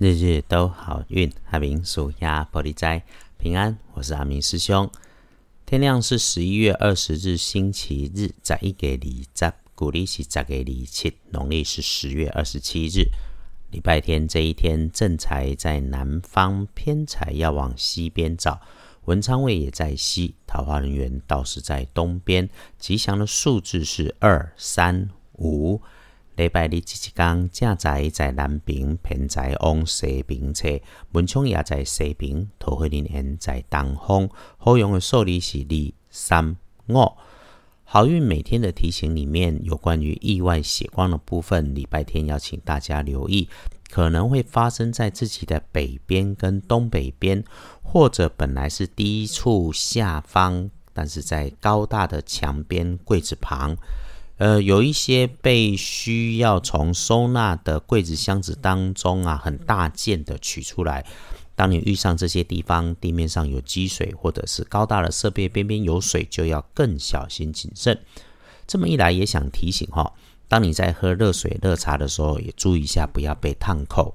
日日都好运，阿明属鸭玻璃斋平安。我是阿明师兄。天亮是十一月二十日，星期日，在一个里十，古历是十个里七，农历是十月二十七日，礼拜天这一天，正财在南方，偏财要往西边找。文昌位也在西，桃花人员倒是在东边。吉祥的数字是二、三、五。礼拜日这一天，正在在南边，偏在往西边车，门窗也在西边，桃花林缘在东方。好用的数字是二、三、五。好运每天的提醒里面有关于意外血光的部分，礼拜天要请大家留意，可能会发生在自己的北边跟东北边，或者本来是低处下方，但是在高大的墙边柜子旁。呃，有一些被需要从收纳的柜子箱子当中啊，很大件的取出来。当你遇上这些地方，地面上有积水，或者是高大的设备边边有水，就要更小心谨慎。这么一来，也想提醒哈，当你在喝热水、热茶的时候，也注意一下，不要被烫口。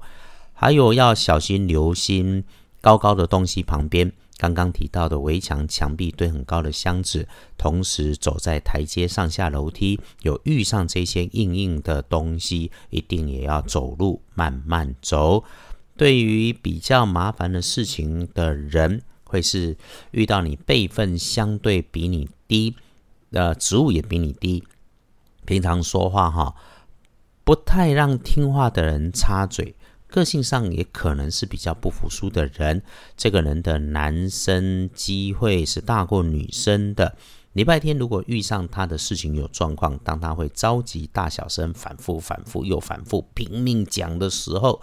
还有要小心留心高高的东西旁边。刚刚提到的围墙、墙壁堆很高的箱子，同时走在台阶上下楼梯，有遇上这些硬硬的东西，一定也要走路慢慢走。对于比较麻烦的事情的人，会是遇到你辈分相对比你低，呃，职务也比你低，平常说话哈，不太让听话的人插嘴。个性上也可能是比较不服输的人，这个人的男生机会是大过女生的。礼拜天如果遇上他的事情有状况，当他会着急、大小声、反复、反复又反复、拼命讲的时候，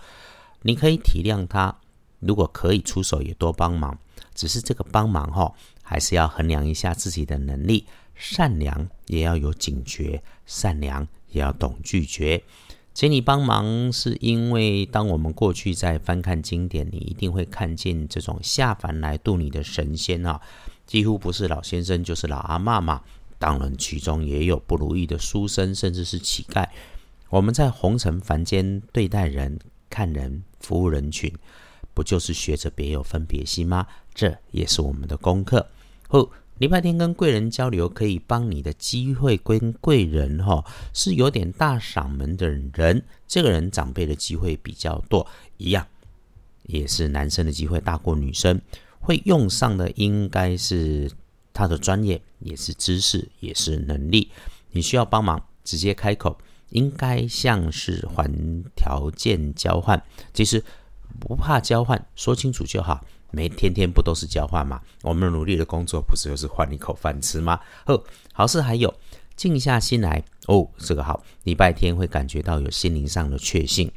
你可以体谅他。如果可以出手，也多帮忙。只是这个帮忙哈，还是要衡量一下自己的能力。善良也要有警觉，善良也要懂拒绝。请你帮忙，是因为当我们过去在翻看经典，你一定会看见这种下凡来度你的神仙啊，几乎不是老先生就是老阿妈嘛。当然，其中也有不如意的书生，甚至是乞丐。我们在红尘凡间对待人、看人、服务人群，不就是学着别有分别心吗？这也是我们的功课。后。礼拜天跟贵人交流，可以帮你的机会跟贵人哈，是有点大嗓门的人。这个人长辈的机会比较多，一样也是男生的机会大过女生。会用上的应该是他的专业，也是知识，也是能力。你需要帮忙，直接开口，应该像是还条件交换。其实不怕交换，说清楚就好。没天天不都是交换吗？我们努力的工作不是就是换一口饭吃吗？哦，好事还有，静下心来哦，这个好，礼拜天会感觉到有心灵上的确信。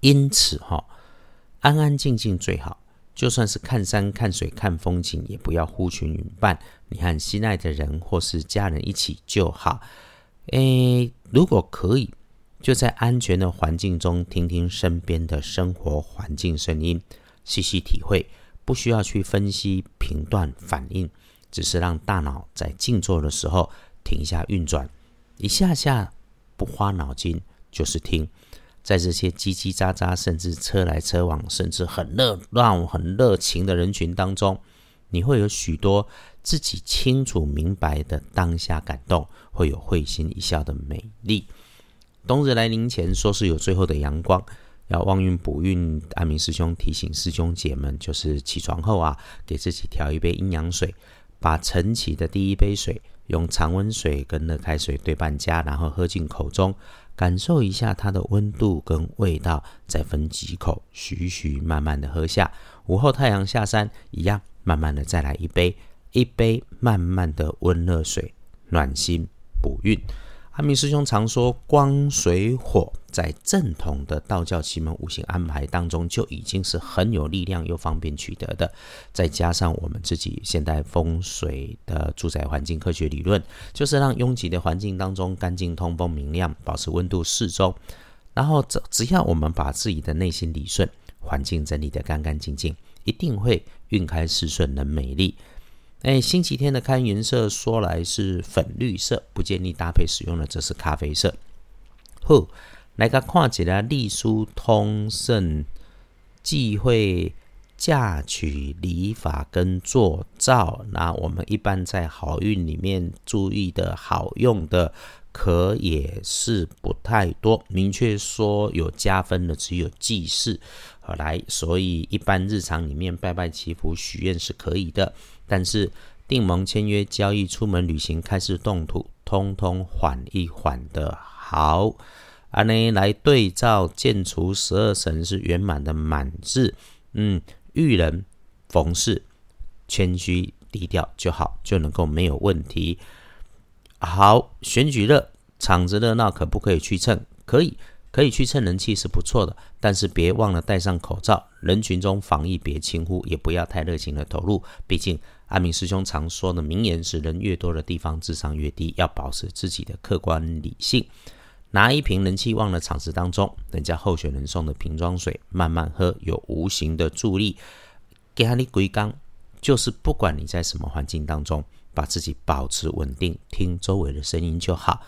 因此哈，安安静静最好，就算是看山看水看风景，也不要呼群云伴。你和心爱的人或是家人一起就好。诶，如果可以，就在安全的环境中听听身边的生活环境声音。细细体会，不需要去分析、评断、反应，只是让大脑在静坐的时候停下运转，一下下不花脑筋，就是听。在这些叽叽喳喳，甚至车来车往，甚至很热闹、很热情的人群当中，你会有许多自己清楚明白的当下感动，会有会心一笑的美丽。冬日来临前，说是有最后的阳光。要旺运补运，阿明师兄提醒师兄姐们，就是起床后啊，给自己调一杯阴阳水，把晨起的第一杯水用常温水跟热开水对半加，然后喝进口中，感受一下它的温度跟味道，再分几口，徐徐慢慢的喝下。午后太阳下山，一样慢慢的再来一杯，一杯慢慢的温热水，暖心补运。阿明师兄常说，光水火在正统的道教奇门五行安排当中就已经是很有力量又方便取得的。再加上我们自己现代风水的住宅环境科学理论，就是让拥挤的环境当中干净、通风、明亮，保持温度适中。然后只只要我们把自己的内心理顺，环境整理得干干净净，一定会运开事顺，能美丽。哎，星期天的开颜色说来是粉绿色，不建议搭配使用的，这是咖啡色。好，来个看一下隶书通胜忌讳嫁娶、礼法跟做造。那我们一般在好运里面注意的好用的，可也是不太多。明确说有加分的只有祭祀。好来，所以一般日常里面拜拜祈福许愿是可以的，但是订盟签约交易、出门旅行、开始动土，通通缓一缓的好。安呢来对照建除十二神是圆满的满字，嗯，遇人逢事谦虚低调就好，就能够没有问题。好，选举热，场子热闹，可不可以去蹭？可以。可以去蹭人气是不错的，但是别忘了戴上口罩。人群中防疫别轻忽，也不要太热情的投入。毕竟阿明师兄常说的名言是：人越多的地方，智商越低。要保持自己的客观理性。拿一瓶人气旺的场子当中，人家候选人送的瓶装水，慢慢喝，有无形的助力。给你归缸，就是不管你在什么环境当中，把自己保持稳定，听周围的声音就好。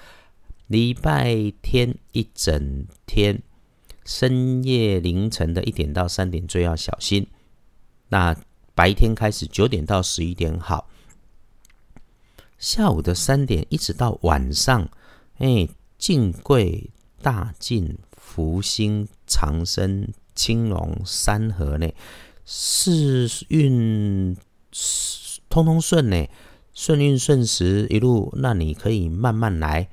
礼拜天一整天，深夜凌晨的一点到三点最要小心。那白天开始九点到十一点好，下午的三点一直到晚上，哎，进贵、大进、福星、长生、青龙三合呢，四运通通顺呢，顺运顺时一路，那你可以慢慢来。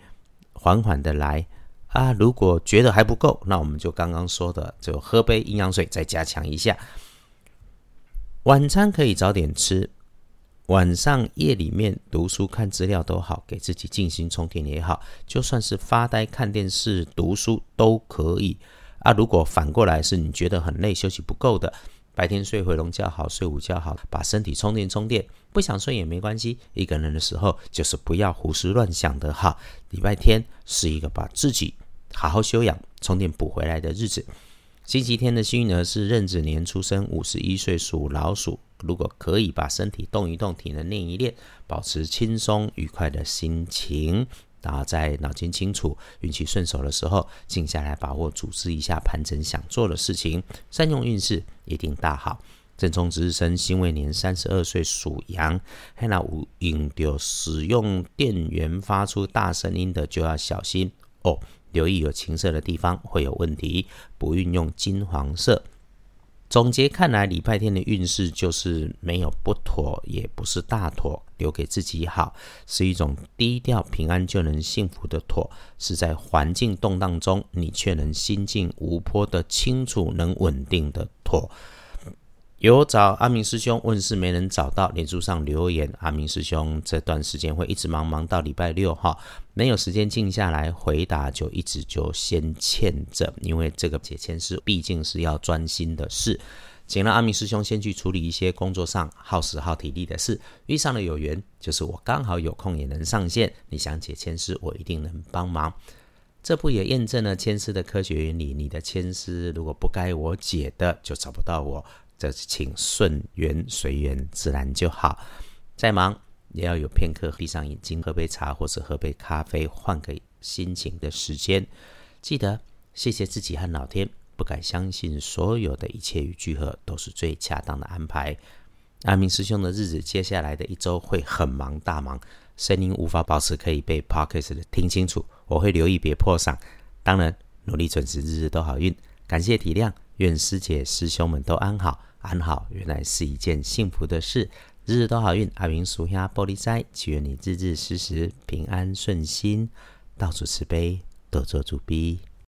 缓缓的来啊！如果觉得还不够，那我们就刚刚说的，就喝杯营养水，再加强一下。晚餐可以早点吃，晚上夜里面读书看资料都好，给自己进行充电也好，就算是发呆看电视、读书都可以啊。如果反过来是你觉得很累、休息不够的。白天睡回笼觉好，睡午觉好，把身体充电充电。不想睡也没关系，一个人的时候就是不要胡思乱想的哈。礼拜天是一个把自己好好休养、充电补回来的日子。星期天的幸运儿是壬子年出生，五十一岁属老鼠。如果可以把身体动一动，体能练一练，保持轻松愉快的心情。然后在脑筋清楚、运气顺手的时候，静下来把握、组织一下盘整想做的事情，善用运势，一定大好。正冲值日生，辛未年三十二岁属羊，那无引丢使用电源发出大声音的就要小心哦，留意有青色的地方会有问题，不运用金黄色。总结看来，礼拜天的运势就是没有不妥，也不是大妥，留给自己好，是一种低调平安就能幸福的妥，是在环境动荡中，你却能心静无波的清楚，能稳定的妥。有找阿明师兄问事没人找到，脸书上留言，阿明师兄这段时间会一直忙忙到礼拜六哈，没有时间静下来回答，就一直就先欠着，因为这个解签事毕竟是要专心的事，请让阿明师兄先去处理一些工作上耗时耗体力的事，遇上了有缘，就是我刚好有空也能上线，你想解签事，我一定能帮忙。这不也验证了签诗的科学原理？你的签诗如果不该我解的，就找不到我。这请顺缘随缘，自然就好。再忙也要有片刻闭上眼睛，喝杯茶或是喝杯咖啡，换个心情的时间。记得谢谢自己和老天，不敢相信所有的一切与聚合都是最恰当的安排。阿明师兄的日子，接下来的一周会很忙大忙，声音无法保持可以被 p o c k e t 的听清楚，我会留意别破嗓。当然努力准时，日日都好运。感谢体谅。愿师姐师兄们都安好，安好原来是一件幸福的事，日日都好运。阿明属下玻璃斋，祈愿你日日时时平安顺心，到处慈悲，多做主逼。